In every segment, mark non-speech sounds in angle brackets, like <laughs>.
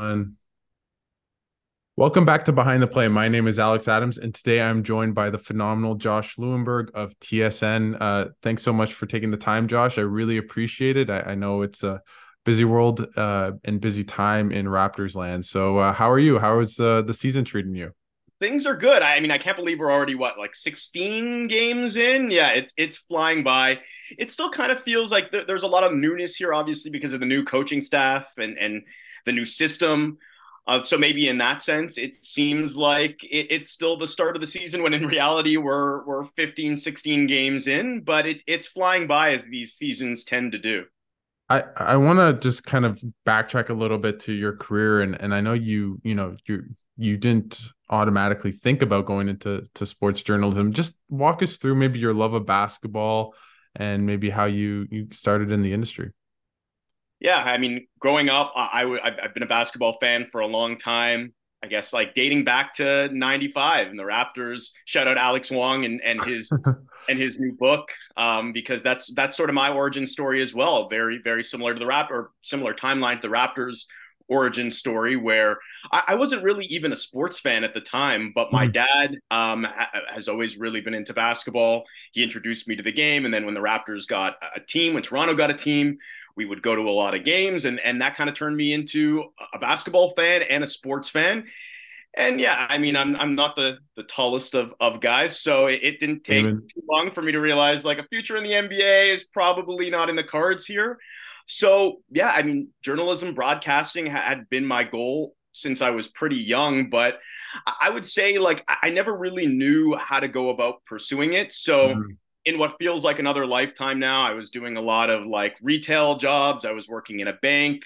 everyone. Welcome back to Behind the Play. My name is Alex Adams, and today I'm joined by the phenomenal Josh Lewenberg of TSN. Uh, thanks so much for taking the time, Josh. I really appreciate it. I, I know it's a busy world uh, and busy time in Raptors land. So, uh, how are you? How is uh, the season treating you? Things are good. I mean, I can't believe we're already what like 16 games in. Yeah, it's it's flying by. It still kind of feels like th- there's a lot of newness here, obviously because of the new coaching staff and and the new system. Uh, so maybe in that sense, it seems like it, it's still the start of the season when in reality we're we're 15, 16 games in, but it, it's flying by as these seasons tend to do. I, I want to just kind of backtrack a little bit to your career and and I know you you know you you didn't automatically think about going into to sports journalism. Just walk us through maybe your love of basketball and maybe how you you started in the industry. Yeah, I mean, growing up, I, I I've been a basketball fan for a long time. I guess like dating back to '95 and the Raptors. Shout out Alex Wong and and his <laughs> and his new book, um, because that's that's sort of my origin story as well. Very very similar to the rap or similar timeline to the Raptors origin story where I, I, wasn't really even a sports fan at the time, but my mm-hmm. dad um, ha- has always really been into basketball. He introduced me to the game, and then when the Raptors got a team, when Toronto got a team, we would go to a lot of games, and and that kind of turned me into a basketball fan and a sports fan. And yeah, I mean, I'm I'm not the the tallest of of guys, so it, it didn't take Amen. too long for me to realize like a future in the NBA is probably not in the cards here. So yeah, I mean, journalism, broadcasting had been my goal since I was pretty young, but I would say like I never really knew how to go about pursuing it. So mm-hmm. in what feels like another lifetime now, I was doing a lot of like retail jobs. I was working in a bank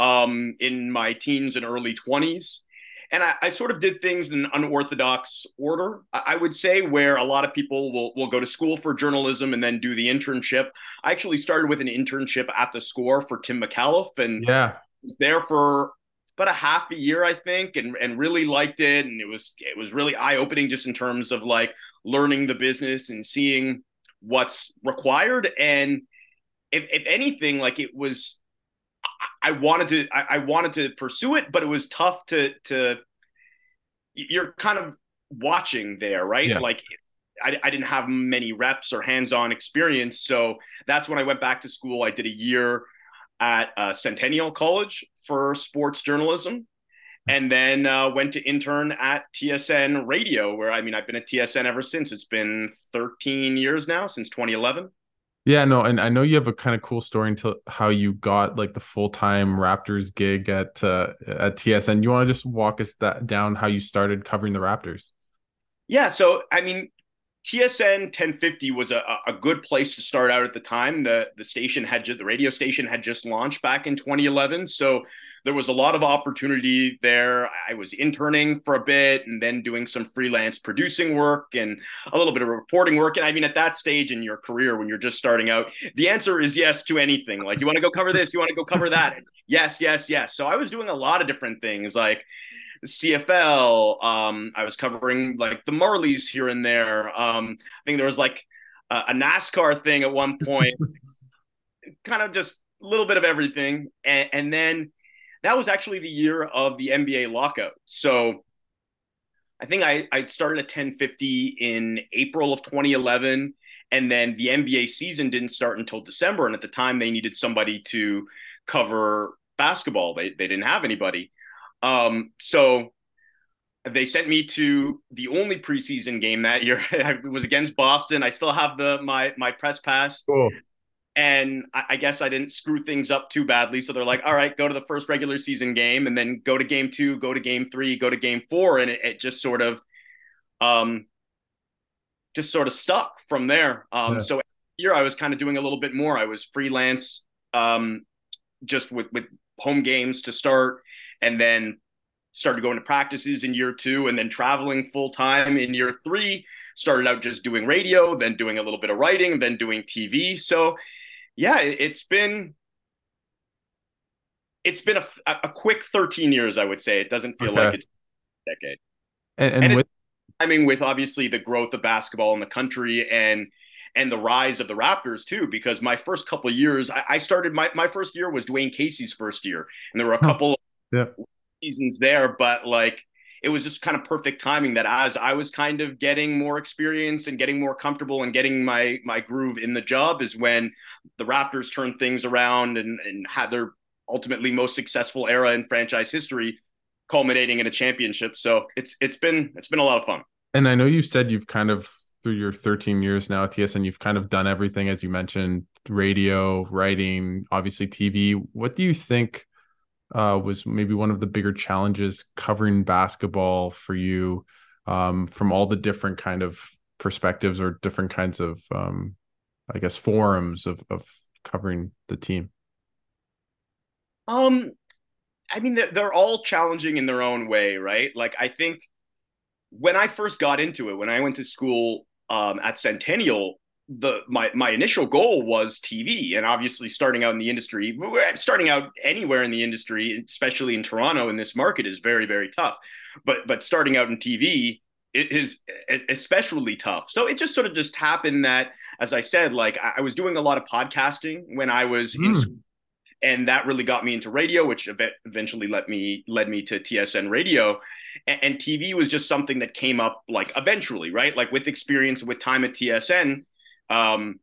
um, in my teens and early 20s and I, I, sort of did things in an unorthodox order, I would say, where a lot of people will, will go to school for journalism and then do the internship. I actually started with an internship at the score for Tim McAuliffe and yeah. was there for about a half a year, I think, and, and really liked it. And it was it was really eye-opening just in terms of like learning the business and seeing what's required. And if, if anything, like it was I wanted to I, I, wanted to pursue it, but it was tough to to you're kind of watching there, right? Yeah. Like I, I didn't have many reps or hands-on experience. So that's when I went back to school. I did a year at uh, Centennial College for sports journalism and then uh, went to intern at TSN Radio, where I mean, I've been at TSN ever since. It's been 13 years now, since 2011. Yeah, no, and I know you have a kind of cool story into how you got like the full time Raptors gig at uh, at TSN. You want to just walk us that down how you started covering the Raptors? Yeah, so I mean, TSN 1050 was a, a good place to start out at the time. The the station had the radio station had just launched back in 2011, so there was a lot of opportunity there. I was interning for a bit and then doing some freelance producing work and a little bit of reporting work. And I mean, at that stage in your career, when you're just starting out, the answer is yes to anything. Like, you want to go cover this, you want to go cover that. yes, yes, yes. So I was doing a lot of different things like CFL. Um, I was covering like the Marlies here and there. Um, I think there was like a, a NASCAR thing at one point, <laughs> kind of just a little bit of everything. And, and then that was actually the year of the NBA lockout. So I think I, I started at 1050 in April of 2011. And then the NBA season didn't start until December. And at the time, they needed somebody to cover basketball. They, they didn't have anybody. Um, so they sent me to the only preseason game that year. <laughs> it was against Boston. I still have the my my press pass. Cool. And I, I, guess I didn't screw things up too badly. So they're like, all right, go to the first regular season game and then go to game two, go to game three, go to game four. And it, it just sort of um just sort of stuck from there. Um yeah. so here I was kind of doing a little bit more. I was freelance um just with with home games to start and then started going to practices in year two and then traveling full time in year three started out just doing radio then doing a little bit of writing then doing tv so yeah, it's been it's been a, a quick 13 years, I would say. It doesn't feel okay. like it's a decade. And, and, and with- I mean, with obviously the growth of basketball in the country and and the rise of the Raptors too, because my first couple of years, I, I started my my first year was Dwane Casey's first year, and there were a couple yeah. seasons there, but like it was just kind of perfect timing that as I was kind of getting more experience and getting more comfortable and getting my my groove in the job is when the Raptors turned things around and, and had their ultimately most successful era in franchise history, culminating in a championship. So it's it's been it's been a lot of fun. And I know you said you've kind of through your 13 years now at TSN, you've kind of done everything as you mentioned, radio, writing, obviously TV. What do you think uh, was maybe one of the bigger challenges covering basketball for you um, from all the different kind of perspectives or different kinds of, um, I guess, forums of, of covering the team? Um, I mean, they're all challenging in their own way, right? Like, I think when I first got into it, when I went to school um, at Centennial, the my my initial goal was TV, and obviously starting out in the industry, starting out anywhere in the industry, especially in Toronto in this market, is very very tough. But but starting out in TV it is especially tough. So it just sort of just happened that, as I said, like I was doing a lot of podcasting when I was mm. in hmm. school and that really got me into radio which eventually led me led me to tsn radio and, and, tv was just something that came up like eventually right like with experience with time at tsn um,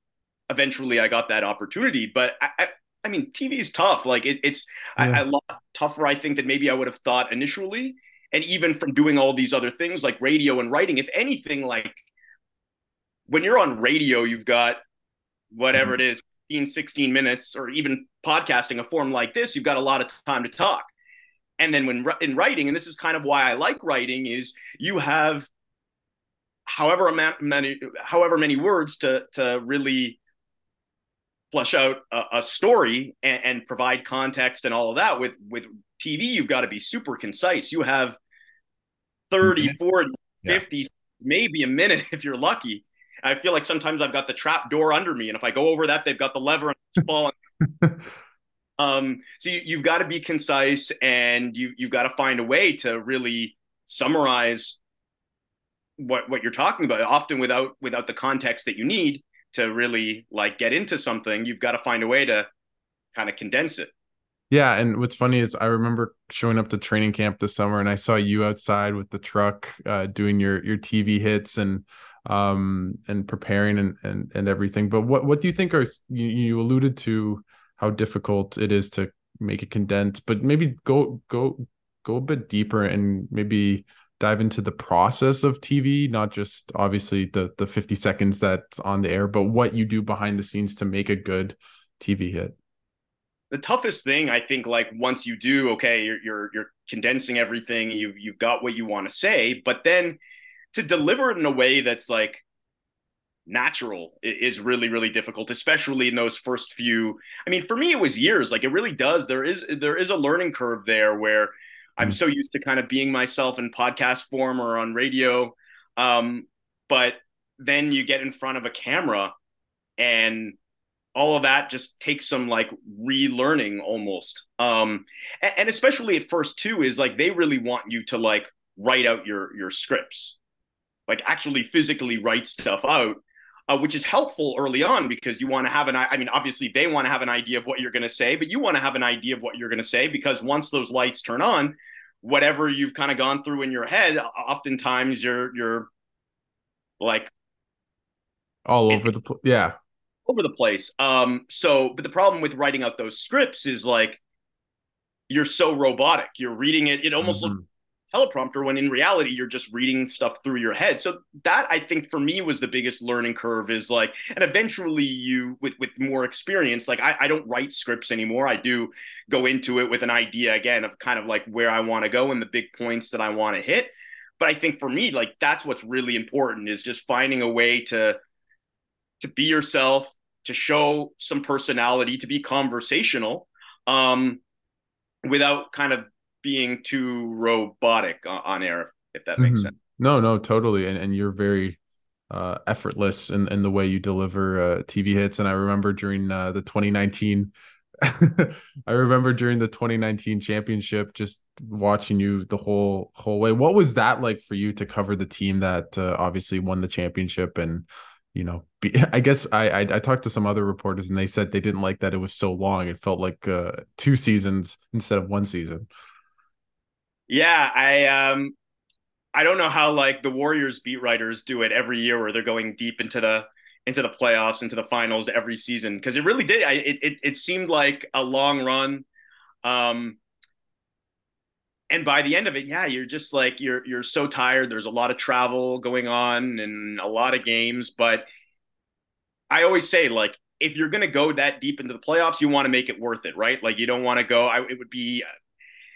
eventually I got that opportunity. But I, I, I mean, TV is tough. Like it, it's yeah. a, a lot tougher, I think, than maybe I would have thought initially. And even from doing all these other things like radio and writing, if anything, like when you're on radio, you've got whatever mm-hmm. it is, 15, 16 minutes, or even podcasting a form like this, you've got a lot of time to talk. And then when in writing, and this is kind of why I like writing, is you have however many however many words to to really flesh out a, a story and, and, provide context and all of that with with tv you've got to be super concise you have 30 mm-hmm. 40 yeah. 50 maybe a minute <laughs> if you're lucky i feel like sometimes i've got the trap door under me and if i go over that they've got the lever and falling. <laughs> Um so you, have got to be concise and you you've got to find a way to really summarize what what you're talking about. Often without without the context that you need to really like get into something you've got to find a way to kind of condense it. Yeah and what's funny is i remember showing up to training camp this summer and i saw you outside with the truck uh, doing your your tv hits and um and preparing and and, and everything but what what do you think are you, you alluded to how difficult it is to make it condensed but maybe go go go a bit deeper and maybe dive into the process of TV, not just obviously the the 50 seconds that's on the air, but what you do behind the scenes to make a good TV hit? The toughest thing I think like once you do okay, you're you're you're condensing everything, you've you've got what you want to say, but then to deliver it in a way that's like natural is really really difficult especially in those first few i mean for me it was years like it really does there is there is a learning curve there where I'm mm. so used to kind of being myself in podcast form or on radio. Um, but then you get in front of a camera and all of that just takes some like relearning almost. Um, and, and especially at first too, is like they really want you to like write out your your scripts, like actually physically write stuff out uh, which is helpful early on because you want to have an I mean obviously they want to have an idea of what you're going to say but you want to have an idea of what you're going to say because once those lights turn on whatever you've kind of gone through in your head oftentimes you're you're like all over the pl- yeah over the place um so but the problem with writing out those scripts is like you're so robotic you're reading it it almost mm-hmm. looks teleprompter when in reality you're just reading stuff through your head. So that i think for me was the biggest learning curve is like and eventually you with with more experience like i, I don't write scripts anymore. I do go into it with an idea again of kind of like where i want to go and the big points that i want to hit. But i think for me like that's what's really important is just finding a way to to be yourself to show some personality to be conversational um without kind of being too robotic on, air, if that makes mm-hmm. sense. No, no, totally. And and you're very uh, effortless in, in the way you deliver uh, TV hits. And I remember during uh, the 2019, <laughs> I remember during the 2019 championship, just watching you the whole whole way. What was that like for you to cover the team that uh, obviously won the championship? And you know, be, <laughs> I guess I, I, I talked to some other reporters and they said they didn't like that it was so long. It felt like uh, two seasons instead of one season. Yeah, I um I don't know how like the Warriors beat writers do it every year where they're going deep into the into the playoffs, into the finals every season because it really did. I, it, it it seemed like a long run. Um, and by the end of it, yeah, you're just like you're you're so tired. There's a lot of travel going on and a lot of games, but I always say like if you're going to go that deep into the playoffs, you want to make it worth it, right? Like you don't want to go. I, it would be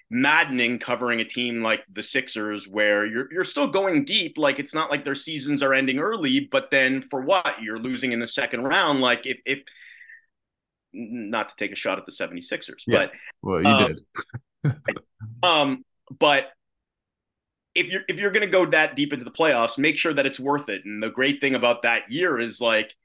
maddening covering a team like the Sixers where you're you're still going deep. Like it's not like their seasons are ending early, but then for what? You're losing in the second round. Like if if not to take a shot at the 76ers, yeah. but well, you um, did. <laughs> um, but if you're if you're going to go that deep into the playoffs, make sure that it's worth it. And the great thing about that year is like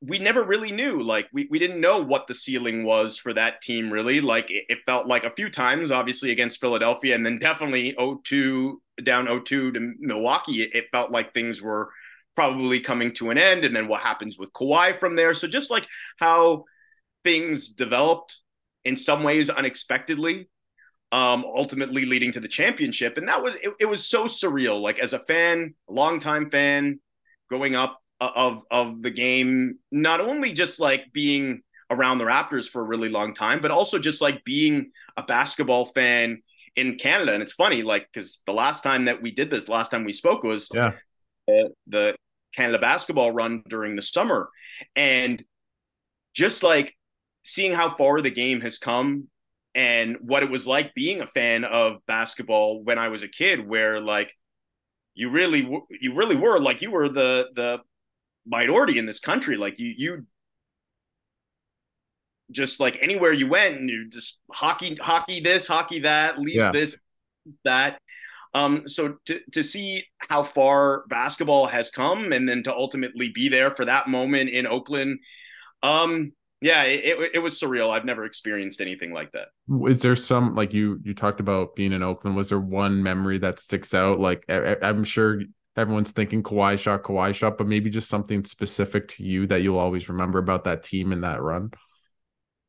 we never really knew. Like we, we didn't know what the ceiling was for that team really. Like it, it felt like a few times, obviously against Philadelphia, and then definitely 0-2 down 0-2 to Milwaukee. It, it felt like things were probably coming to an end. And then what happens with Kawhi from there. So just like how things developed in some ways unexpectedly, um, ultimately leading to the championship. And that was it, it was so surreal. Like as a fan, a longtime fan, growing up of of the game not only just like being around the raptors for a really long time but also just like being a basketball fan in canada. And it's funny like because the last time that we did this last time we spoke was yeah. the, the canada basketball run during the summer. And just like seeing how far the game has come and what it was like being a fan of basketball when I was a kid, where like you really you really were like you were the the minority in this country. Like you, you just like anywhere you went, and you just hockey, hockey this, hockey that, least yeah. this, that. Um, so to to see how far basketball has come, and then to ultimately be there for that moment in Oakland, um, yeah, it, it, was surreal. I've never experienced anything like that. Is there some like you you talked about being in Oakland? Was there one memory that sticks out? Like I, I'm sure everyone's thinking Kawhi shot, Kawhi shot, but maybe just something specific to you that you'll always remember about that team and that run.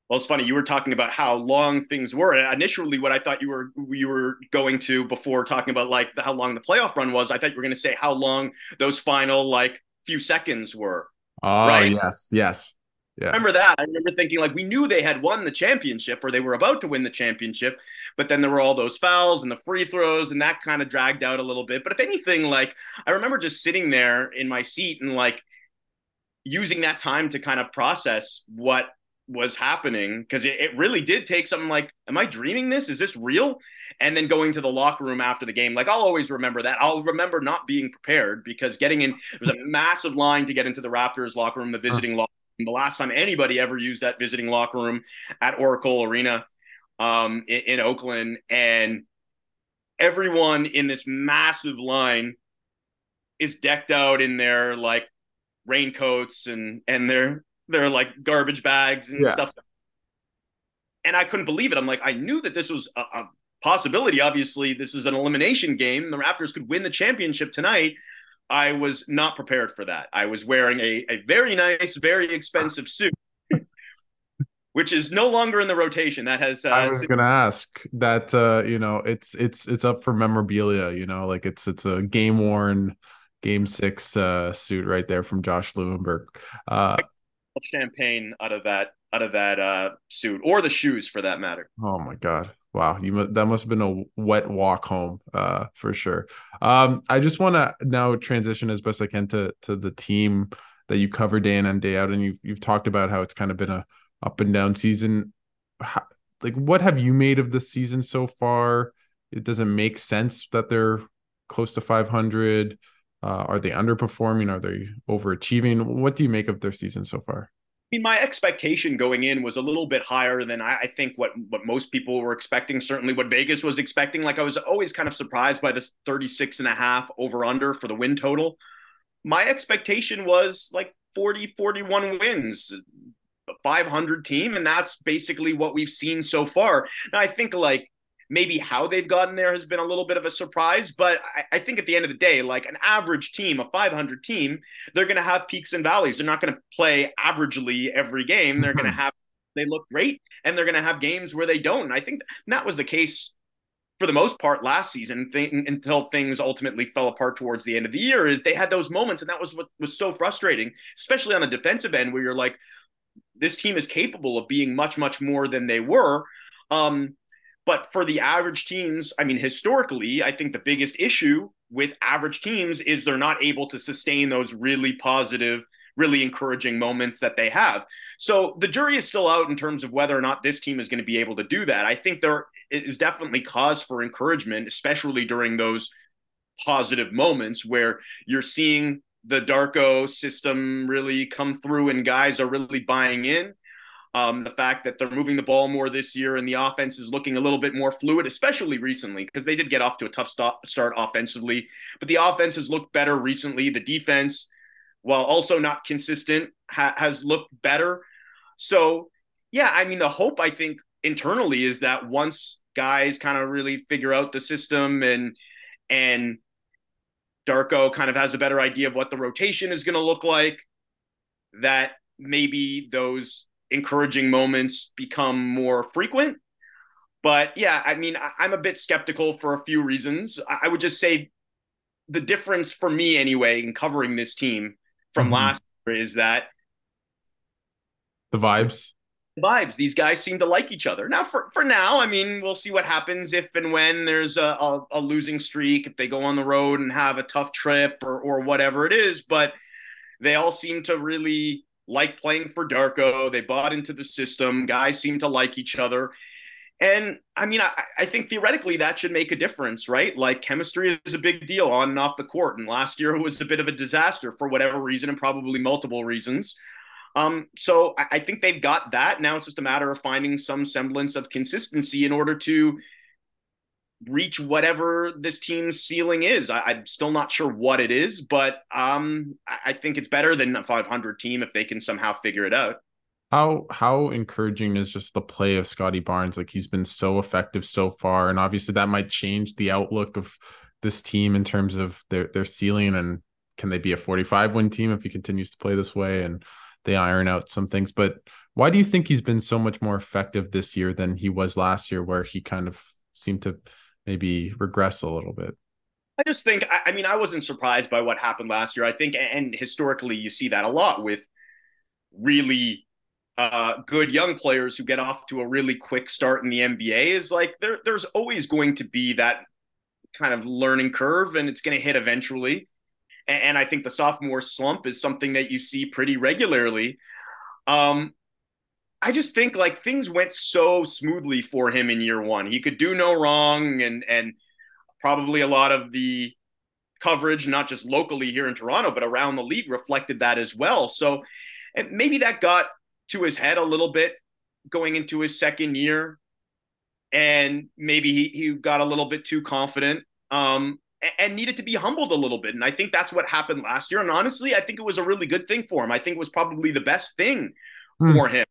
Well, it's funny. You were talking about how long things were. And initially, what I thought you were you were going to before talking about like how long the playoff run was, I thought you were going to say how long those final like few seconds were. Oh right? yes, yes. Yeah. Remember that? I remember thinking like we knew they had won the championship or they were about to win the championship, but then there were all those fouls and the free throws and that kind of dragged out a little bit. But if anything, like I remember just sitting there in my seat and like using that time to kind of process what was happening because it, it really did take something like, am I dreaming this? Is this real? And then going to the locker room after the game, like I'll always remember that. I'll remember not being prepared because getting in, there was a massive line to get into the Raptors locker room, the visiting locker the last time anybody ever used that visiting locker room at Oracle Arena um, in, in Oakland. And everyone in this massive line is decked out in their like raincoats and and their their like garbage bags and yeah. stuff. And I couldn't believe it. I'm like, I knew that this was a, a possibility. Obviously, this is an elimination game. The Raptors could win the championship tonight. I was not prepared for that. I was wearing a, a very nice, very expensive suit, <laughs> which is no longer in the rotation. That has. Uh, I was going to ask that. Uh, you know, it's it's it's up for memorabilia. You know, like it's it's a game worn, game six uh, suit right there from Josh Lewenberg. Uh, champagne out of that out of that uh, suit or the shoes for that matter. Oh my god. Wow, you that must have been a wet walk home, uh, for sure. Um, I just want to now transition as best I can to to the team that you cover day in and day out, and you've you've talked about how it's kind of been a up and down season. How, like, what have you made of the season so far? It doesn't make sense that they're close to 500. Uh, are they underperforming? Are they overachieving? What do you make of their season so far? Mean, my expectation going in was a little bit higher than I, I, think what what most people were expecting. Certainly, what Vegas was expecting. Like I was always kind of surprised by this 36 and a half over under for the win total. My expectation was like 40, 41 wins, 500 team, and that's basically what we've seen so far. Now, I think like maybe how they've gotten there has been a little bit of a surprise. But I, I think at the end of the day, like an average team, a 500 team, they're going to have peaks and valleys. They're not going to play averagely every game. They're going to mm-hmm. have they look great, and they're going to have games where they don't. And I think that was the case for the most part last season th- until things ultimately fell apart towards the end of the year is they had those moments and that was what was so frustrating especially on the defensive end where you're like this team is capable of being much much more than they were um, but for the average teams i mean historically i think the biggest issue with average teams is they're not able to sustain those really positive really encouraging moments that they have. So the jury is still out in terms of whether or not this team is going to be able to do that. I think there is definitely cause for encouragement, especially during those positive moments where you're seeing the Darko system really come through and guys are really buying in. Um, the fact that they're moving the ball more this year and the offense is looking a little bit more fluid, especially recently, because they did get off to a tough start offensively. But the offense has looked better recently. The defense while also not consistent, ha- has looked better. So, yeah, I mean, the hope I think internally is that once guys kind of really figure out the system and and Darko kind of has a better idea of what the rotation is going to look like, that maybe those encouraging moments become more frequent. But yeah, I mean, I, am a bit skeptical for a few reasons. I, I would just say the difference for me, anyway, in covering this team from mm-hmm. last year is that the vibes vibes these guys seem to like each other now for, for now i mean we'll see what happens if and when there's a, a, a losing streak if they go on the road and have a tough trip or, or whatever it is but they all seem to really like playing for darko they bought into the system guys seem to like each other and I mean, I, I, think theoretically that should make a difference, right? Like chemistry is a big deal on and off the court. And last year was a bit of a disaster for whatever reason and probably multiple reasons. Um, so I, I think they've got that. Now it's just a matter of finding some semblance of consistency in order to reach whatever this team's ceiling is. I, am still not sure what it is, but um, I, I think it's better than a 500 team if they can somehow figure it out. How how encouraging is just the play of Scottie Barnes? Like he's been so effective so far, and obviously that might change the outlook of this team in terms of their their ceiling and can they be a 45 win team if he continues to play this way and they iron out some things. But why do you think he's been so much more effective this year than he was last year, where he kind of seemed to maybe regress a little bit? I just think, I mean, I wasn't surprised by what happened last year. I think, and historically, you see that a lot with really uh, good young players who get off to a really quick start in the NBA is like there, there's always going to be that kind of learning curve and it's going to hit eventually. And, and, I think the sophomore slump is something that you see pretty regularly. Um, I just think like things went so smoothly for him in year one. He could do no wrong and and probably a lot of the coverage, not just locally here in Toronto, but around the league reflected that as well. So maybe that got to his head a little bit going into his second year. And maybe he, he got a little bit too confident um, and needed to be humbled a little bit. And I think that's what happened last year. And honestly, I think it was a really good thing for him. I think it was probably the best thing mm. for him.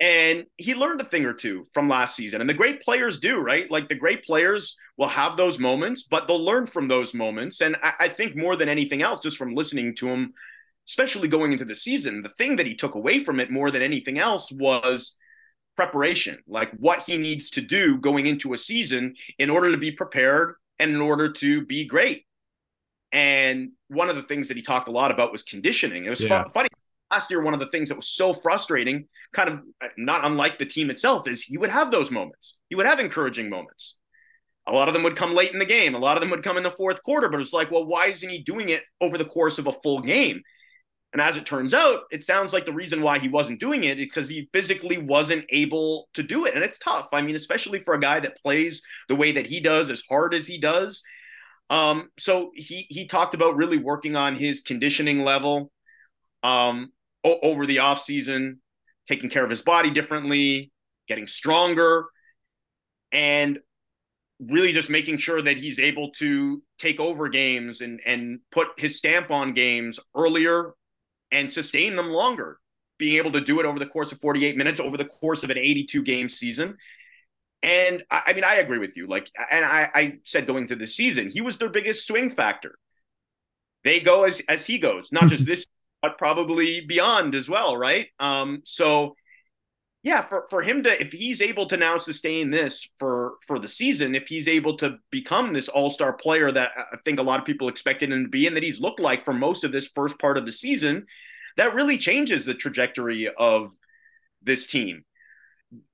And he learned a thing or two from last season. And the great players do, right? Like the great players will have those moments, but they'll learn from those moments. And I, I think more than anything else, just from listening to him especially going into the season, the thing that he took away from it more than anything else was preparation, like what he needs to do going into a season in order to be prepared and in order to be great. And one of the things that he talked a lot about was conditioning. It was yeah. funny. Last year, one of the things that was so frustrating, kind of not unlike the team itself, is he would have those moments. He would have encouraging moments. A lot of them would come late in the game. A lot of them would come in the fourth quarter, but it's like, well, why isn't he doing it over the course of a full game? And as it turns out, it sounds like the reason why he wasn't doing it is because he physically wasn't able to do it. And it's tough. I mean, especially for a guy that plays the way that he does, as hard as he does. Um, so he he talked about really working on his conditioning level um, o- over the offseason, taking care of his body differently, getting stronger, and really just making sure that he's able to take over games and and put his stamp on games earlier and sustain them longer, being able to do it over the course of 48 minutes, over the course of an 82 game season. And I, I mean, I agree with you. Like, and I, I said going to the season, he was their biggest swing factor. They go as as he goes, not just <laughs> this, but probably beyond as well, right? Um, so yeah, for, for him to if he's able to now sustain this for for the season, if he's able to become this all-star player that I think a lot of people expected him to be and that he's looked like for most of this first part of the season, that really changes the trajectory of this team.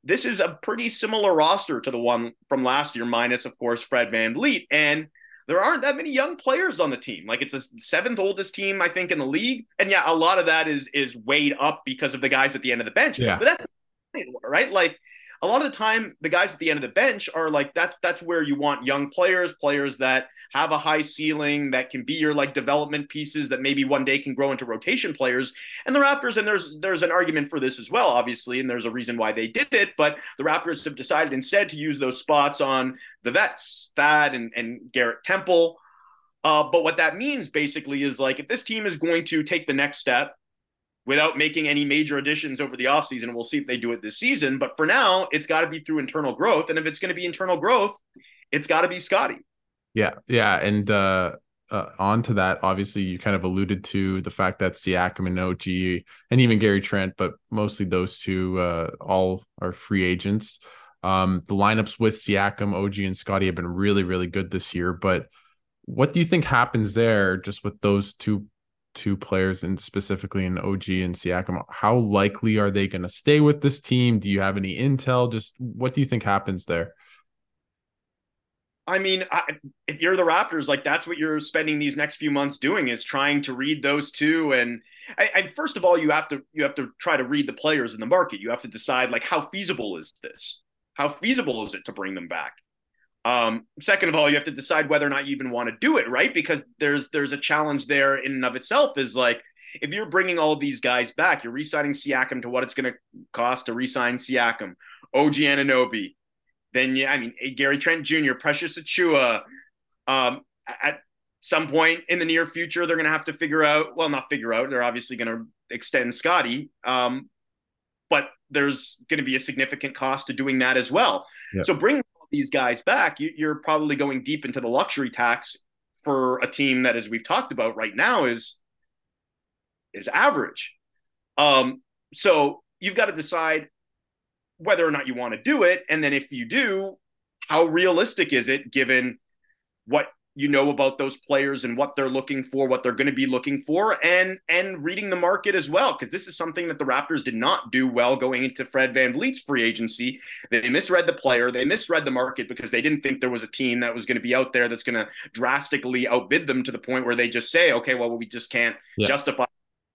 This is a pretty similar roster to the one from last year, minus, of course, Fred Van VanVleet. And there aren't that many young players on the team. Like it's the seventh oldest team, I think, in the league. And yeah, a lot of that is is weighed up because of the guys at the end of the bench. Yeah. But that's right. Like a lot of the time, the guys at the end of the bench are like that. That's where you want young players, players that have a high ceiling, that can be your like development pieces that maybe one day can grow into rotation players. And the Raptors, and there's there's an argument for this as well, obviously, and there's a reason why they did it. But the Raptors have decided instead to use those spots on the vets, Thad and, and Garrett Temple. Uh, but what that means basically is like if this team is going to take the next step without making any major additions over the offseason. We'll see if they do it this season. But for now, it's got to be through internal growth. And if it's going to be internal growth, it's got to be Scottie. Yeah. Yeah. And uh, uh, on to that, obviously, you kind of alluded to the fact that Siakam and OG and even Gary Trent, but mostly those two uh, all are free agents. Um, the lineups with Siakam, OG, and Scottie have been really, really good this year. But what do you think happens there just with those two two players and specifically in OG and Siakam, how likely are they going to stay with this team? Do you have any intel? Just what do you think happens there? I mean, I, if you're the Raptors, like that's what you're spending these next few months doing is trying to read those two. And I, first of all, you have to you have to try to read the players in the market. You have to decide like how feasible is this? How feasible is it to bring them back? Um, second of all, you have to decide whether or not you even want to do it, right? Because there's there's a challenge there in and of itself. Is like if you're bringing all these guys back, you're re-signing Siakam to what it's going to cost to re-sign Siakam, OG Anunoby, then yeah, I mean Gary Trent Jr., Precious Achiuwa. Um, at some point in the near future, they're going to have to figure out. Well, not figure out. They're obviously going to extend Scottie, um, but there's going to be a significant cost to doing that as well. Yep. So bring these guys back, you, are probably going deep into the luxury tax for a team that, as we've talked about right now, is is average. Um, so you've got to decide whether or not you want to do it, and then if you do, how realistic is it given what you know about those players and what they're looking for, what they're going to be looking for, and and reading the market as well, because this is something that the Raptors did not do well going into Fred Van VanVleet's free agency. They misread the player, they misread the market because they didn't think there was a team that was going to be out there that's going to drastically outbid them to the point where they just say, okay, well, we just can't yeah. justify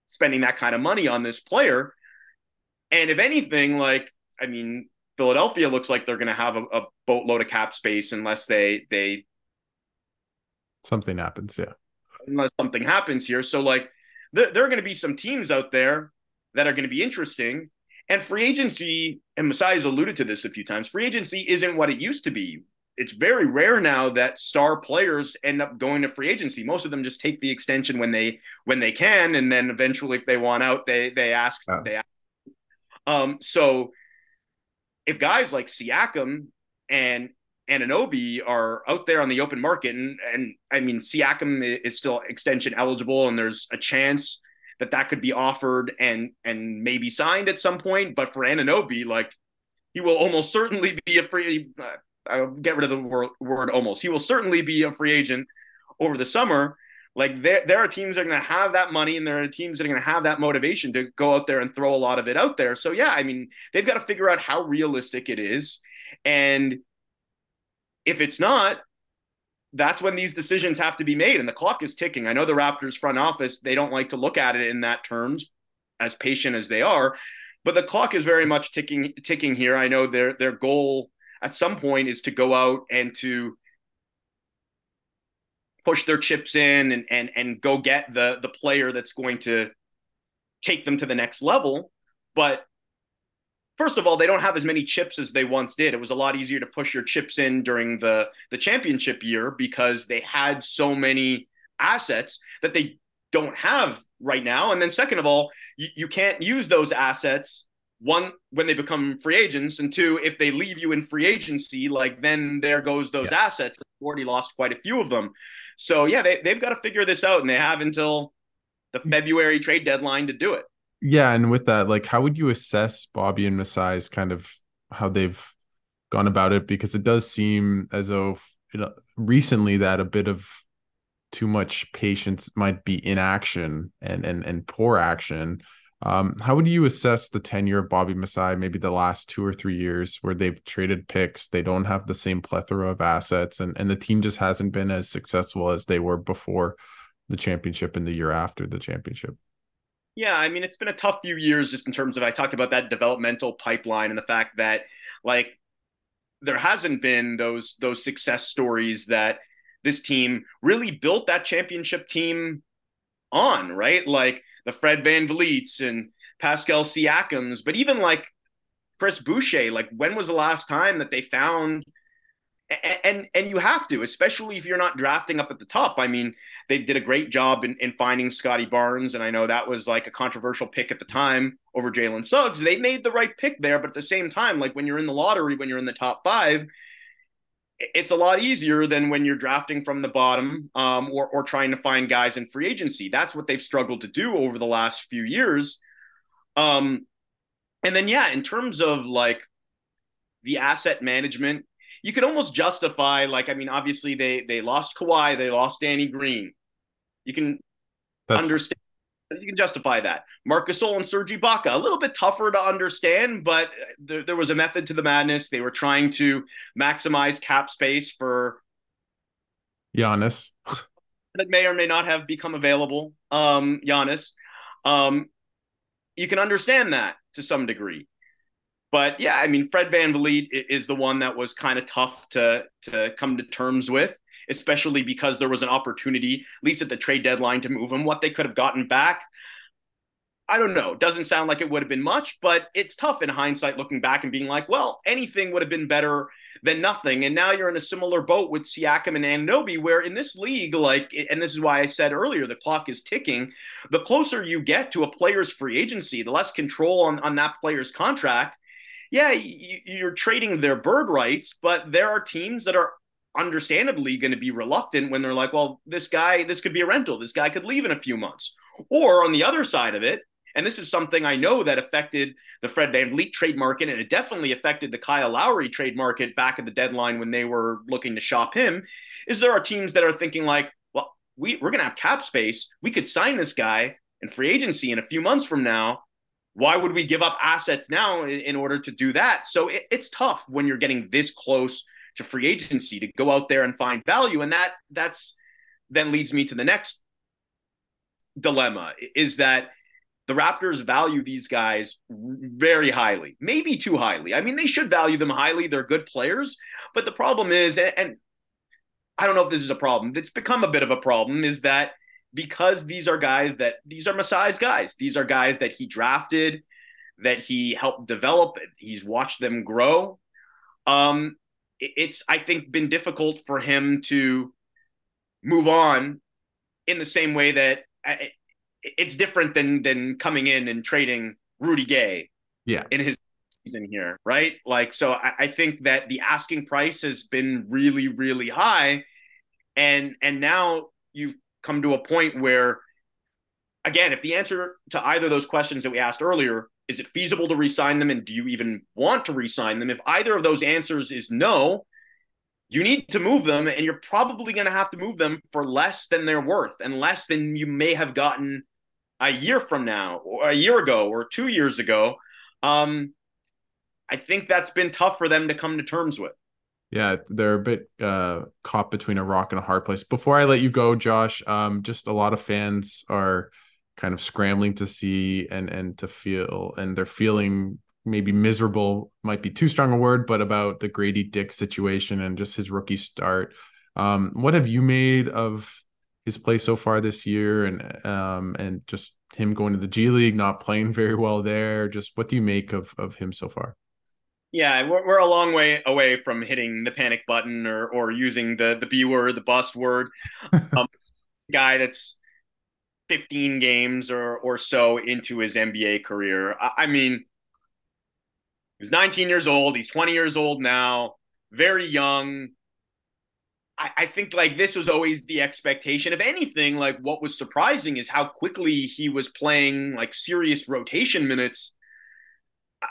spending that kind of money on this player. And if anything, like, I mean, Philadelphia looks like they're going to have a, a boatload of cap space unless they they something happens. Yeah. Unless something happens here. So, like, there, there are going to be some teams out there that are going to be interesting. And free agency, and Masai's alluded to this a few times, free agency isn't what it used to be. It's very rare now that star players end up going to free agency. Most of them just take the extension when they when they can, and then eventually, if they want out, they they ask. Oh. They ask. Um, so if guys like Siakam and Anunoby are out there on the open market, and and I mean Siakam is still extension eligible, and there's a chance that that could be offered and and maybe signed at some point. But for Anunoby, like he will almost certainly be a free. Uh, I'll get rid of the word, word almost. He will certainly be a free agent over the summer. Like there, there are teams that are going to have that money, and there are teams that are going to have that motivation to go out there and throw a lot of it out there. So yeah, I mean, they've got to figure out how realistic it is, and if it's not, that's when these decisions have to be made and the clock is ticking. I know the Raptors front office, they don't like to look at it in that terms as patient as they are, but the clock is very much ticking ticking here. I know their their goal at some point is to go out and to push their chips in and and and go get the the player that's going to take them to the next level, but first of all, they don't have as many chips as they once did. It was a lot easier to push your chips in during the the championship year because they had so many assets that they don't have right now. And then second of all, you, you can't use those assets one when they become free agents and two if they leave you in free agency like then there goes those yeah. assets they've already lost quite a few of them so yeah they, they've got to figure this out and they have until the february trade deadline to do it Yeah, and with that, like, how would you assess Bobby and Masai's kind of how they've gone about it? Because it does seem as though you know, recently that a bit of too much patience might be inaction and and and poor action. Um, how would you assess the tenure of Bobby Masai, maybe the last two or three years where they've traded picks, they don't have the same plethora of assets, and, and the team just hasn't been as successful as they were before the championship and the year after the championship? Yeah, I mean, it's been a tough few years just in terms of I talked about that developmental pipeline and the fact that like there hasn't been those those success stories that this team really built that championship team on, right? Like the Fred VanVleets and Pascal Siakams, but even like Chris Boucher, like when was the last time that they found and and you have to, especially if you're not drafting up at the top. I mean, they did a great job in, in finding Scottie Barnes, and I know that was like a controversial pick at the time over Jalen Suggs. They made the right pick there, but at the same time, like when you're in the lottery, when you're in the top five, it's a lot easier than when you're drafting from the bottom um, or or trying to find guys in free agency. That's what they've struggled to do over the last few years. Um, and then yeah, in terms of like the asset management you can almost justify like I mean obviously they they lost Kawhi, they lost Danny Green. You can That's... understand you can justify that. Marc Gasol and Serge Ibaka, a little bit tougher to understand, but there, there was a method to the madness. They were trying to maximize cap space for Giannis. that may or may not have become available. Um, Giannis. Um, you can understand that to some degree. But yeah, I mean, Fred Van VanVleet is the one that was kind of tough to to come to terms with, especially because there was an opportunity, at least at the trade deadline, to move him. What they could have gotten back, I don't know. Doesn't sound like it would have been much, but it's tough in hindsight looking back and being like, well, anything would have been better than nothing. And now you're in a similar boat with Siakam and Anunoby, where in this league, like, and this is why I said earlier, the clock is ticking. The closer you get to a player's free agency, the less control on, on that player's contract yeah, you're trading their bird rights, but there are teams that are understandably going to be reluctant when they're like, well, this guy, this could be a rental. This guy could leave in a few months. Or on the other side of it, and this is something I know that affected the Fred Van VanVleet trade market, and it definitely affected the Kyle Lowry trade market back at the deadline when they were looking to shop him, is there are teams that are thinking like, well, we, we're going to have cap space. We could sign this guy in free agency in a few months from now why would we give up assets now in, in order to do that? So it, it's tough when you're getting this close to free agency to go out there and find value, and that that's then leads me to the next dilemma: is that the Raptors value these guys very highly, maybe too highly. I mean, they should value them highly. They're good players, but the problem is, and I don't know if this is a problem. It's become a bit of a problem. Is that because these are guys that these are Masai's guys. These are guys that he drafted, that he helped develop. He's watched them grow. Um, it's I think been difficult for him to move on in the same way that uh, it's different than than coming in and trading Rudy Gay. Yeah. In his season here, right? Like, so I, I think that the asking price has been really, really high, and and now you've come to a point where, again, if the answer to either of those questions that we asked earlier is it feasible to resign them and do you even want to resign them? If either of those answers is no, you need to move them and you're probably going to have to move them for less than they're worth and less than you may have gotten a year from now or a year ago or two years ago. Um, I think that's been tough for them to come to terms with. Yeah, they're a bit uh, caught between a rock and a hard place. Before I let you go, Josh, um, just a lot of fans are kind of scrambling to see and and to feel, and they're feeling maybe miserable might be too strong a word, but about the Gradey Dick situation and just his rookie start. Um, what have you made of his play so far this year, and um, and just him going to the G League, not playing very well there? Just what do you make of of him so far? Yeah, we're, we're a long way away from hitting the panic button or or using the the B word, the bust word. <laughs> Um, guy that's 15 games or or so into his NBA career. I, I mean, he was 19 years old. He's 20 years old now. Very young. I, I think like this was always the expectation. If anything, like what was surprising is how quickly he was playing like serious rotation minutes.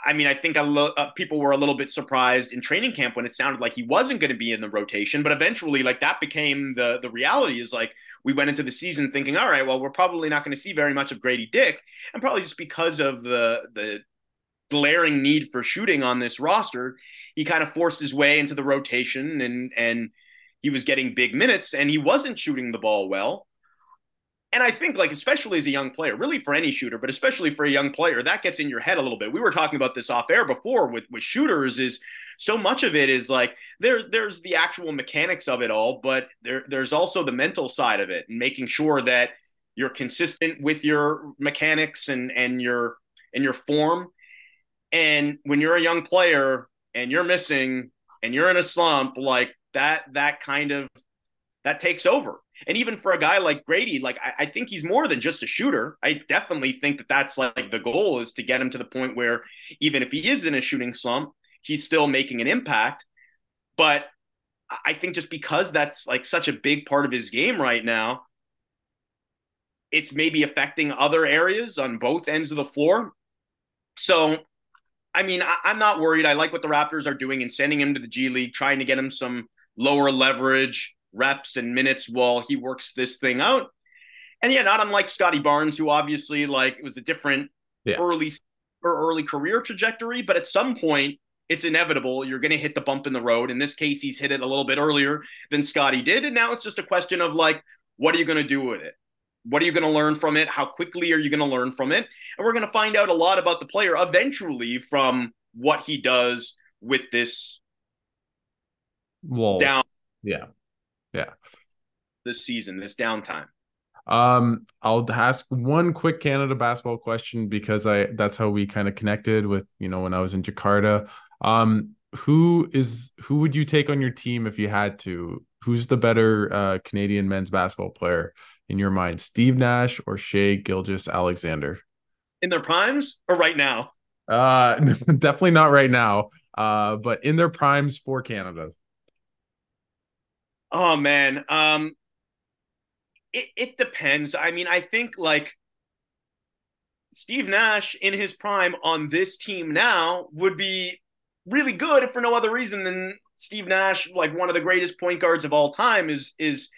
I mean, I think a lo- uh, people were a little bit surprised in training camp when it sounded like he wasn't going to be in the rotation, but eventually, like that became the the reality. Is like we went into the season thinking, all right, well, we're probably not going to see very much of Gradey Dick, and probably just because of the the glaring need for shooting on this roster, he kind of forced his way into the rotation and and he was getting big minutes and he wasn't shooting the ball well. And I think, like, especially as a young player, really for any shooter, but especially for a young player, that gets in your head a little bit. We were talking about this off air before with with shooters. Is so much of it is like there there's the actual mechanics of it all, but there there's also the mental side of it and making sure that you're consistent with your mechanics and and your and your form. And when you're a young player and you're missing and you're in a slump, like that that kind of that takes over. And even for a guy like Gradey, like I, I, think he's more than just a shooter. I definitely think that that's like the goal is to get him to the point where even if he is in a shooting slump, he's still making an impact. But I think just because that's like such a big part of his game right now, it's maybe affecting other areas on both ends of the floor. So, I mean, I, am not worried. I like what the Raptors are doing and sending him to the G League, trying to get him some lower leverage reps and minutes while he works this thing out. And yeah, not unlike Scottie Barnes, who obviously like it was a different yeah. early or early career trajectory, but at some point it's inevitable. You're going to hit the bump in the road. In this case, he's hit it a little bit earlier than Scottie did, and now it's just a question of like, what are you going to do with it? What are you going to learn from it? How quickly are you going to learn from it? And we're going to find out a lot about the player eventually from what he does with this Whoa. down. Yeah. Yeah. This season, this downtime. Um, I'll ask one quick Canada basketball question because I that's how we kind of connected with, you know, when I was in Jakarta. Um, who is who would you take on your team if you had to? Who's the better uh, Canadian men's basketball player in your mind? Steve Nash or Shai Gilgeous-Alexander? In their primes or right now? Uh <laughs> definitely not right now. Uh, but in their primes for Canada. Oh man, um, it it depends. I mean, I think like Steve Nash in his prime on this team now would be really good if for no other reason than Steve Nash, like one of the greatest point guards of all time, is is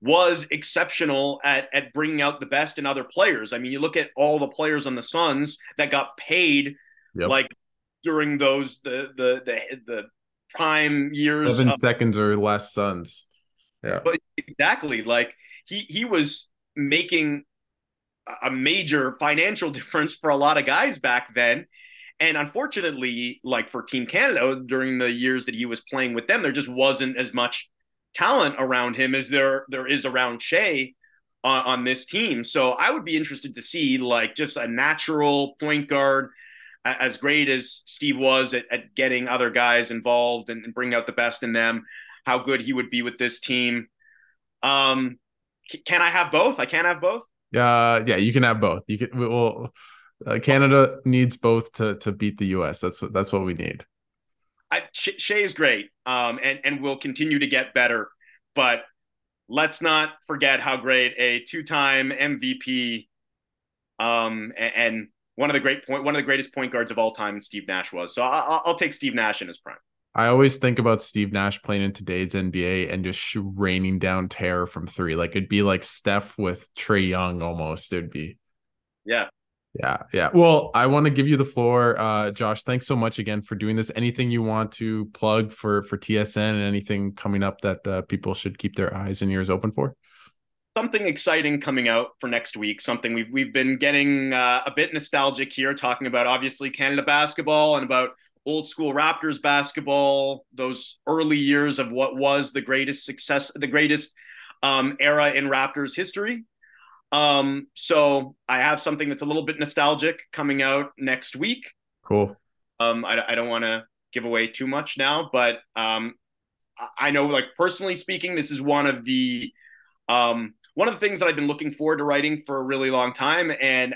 was exceptional at at bringing out the best in other players. I mean, you look at all the players on the Suns that got paid yep. like during those the the the the prime years. Seven of, seconds or less Suns. Yeah. But exactly, like he he was making a major financial <laughs> difference for a lot of guys back then. And unfortunately, like for Team Canada during the years that he was playing with them, there just wasn't as much talent around him as there there is around Shai on, on this team. So I would be interested to see like just a natural point guard as great as Steve was at, at getting other guys involved and, and bring out the best in them how good he would be with this team. Um, can I have both? I can't have both. Uh, yeah, you can have both. You can. Well, uh, Canada needs both to to beat the U.S. That's that's what we need. I, Shai is great, um, and and will continue to get better. But let's not forget how great a two-time MVP, um, and, and one of the great point, one of the greatest point guards of all time, Steve Nash was. So I'll, I'll take Steve Nash in his prime. I always think about Steve Nash playing in today's NBA and just raining down terror from three. Like it'd be like Steph with Trae Young almost. It'd be. Yeah. Yeah. Yeah. Well, I want to give you the floor. Uh, Josh, thanks so much again for doing this. Anything you want to plug for, for TSN and anything coming up that uh, people should keep their eyes and ears open for? Something exciting coming out for next week. Something we've, we've been getting uh, a bit nostalgic here, talking about obviously Canada basketball and about old school Raptors basketball, those early years of what was the greatest success, the greatest um, era in Raptors history. Um, so I have something that's a little bit nostalgic coming out next week. Cool. Um, I, I don't want to give away too much now, but um, I know, like personally speaking, this is one of the um, one of the things that I've been looking forward to writing for a really long time, and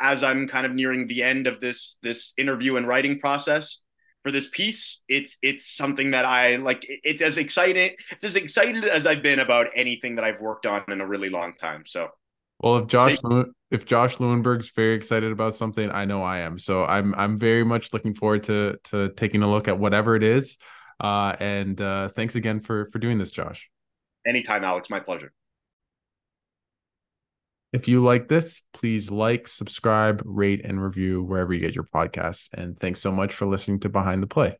as I'm kind of nearing the end of this this interview and writing process, for this piece. It's it's something that I like. It's as exciting. It's as excited as I've been about anything that I've worked on in a really long time. So, well, if Josh if Josh Lewenberg's very excited about something, I know I am. So I'm I'm very much looking forward to to taking a look at whatever it is. Uh, and uh, thanks again for for doing this, Josh. Anytime, Alex. My pleasure. If you like this, please like, subscribe, rate, and review wherever you get your podcasts. And thanks so much for listening to Behind the Play.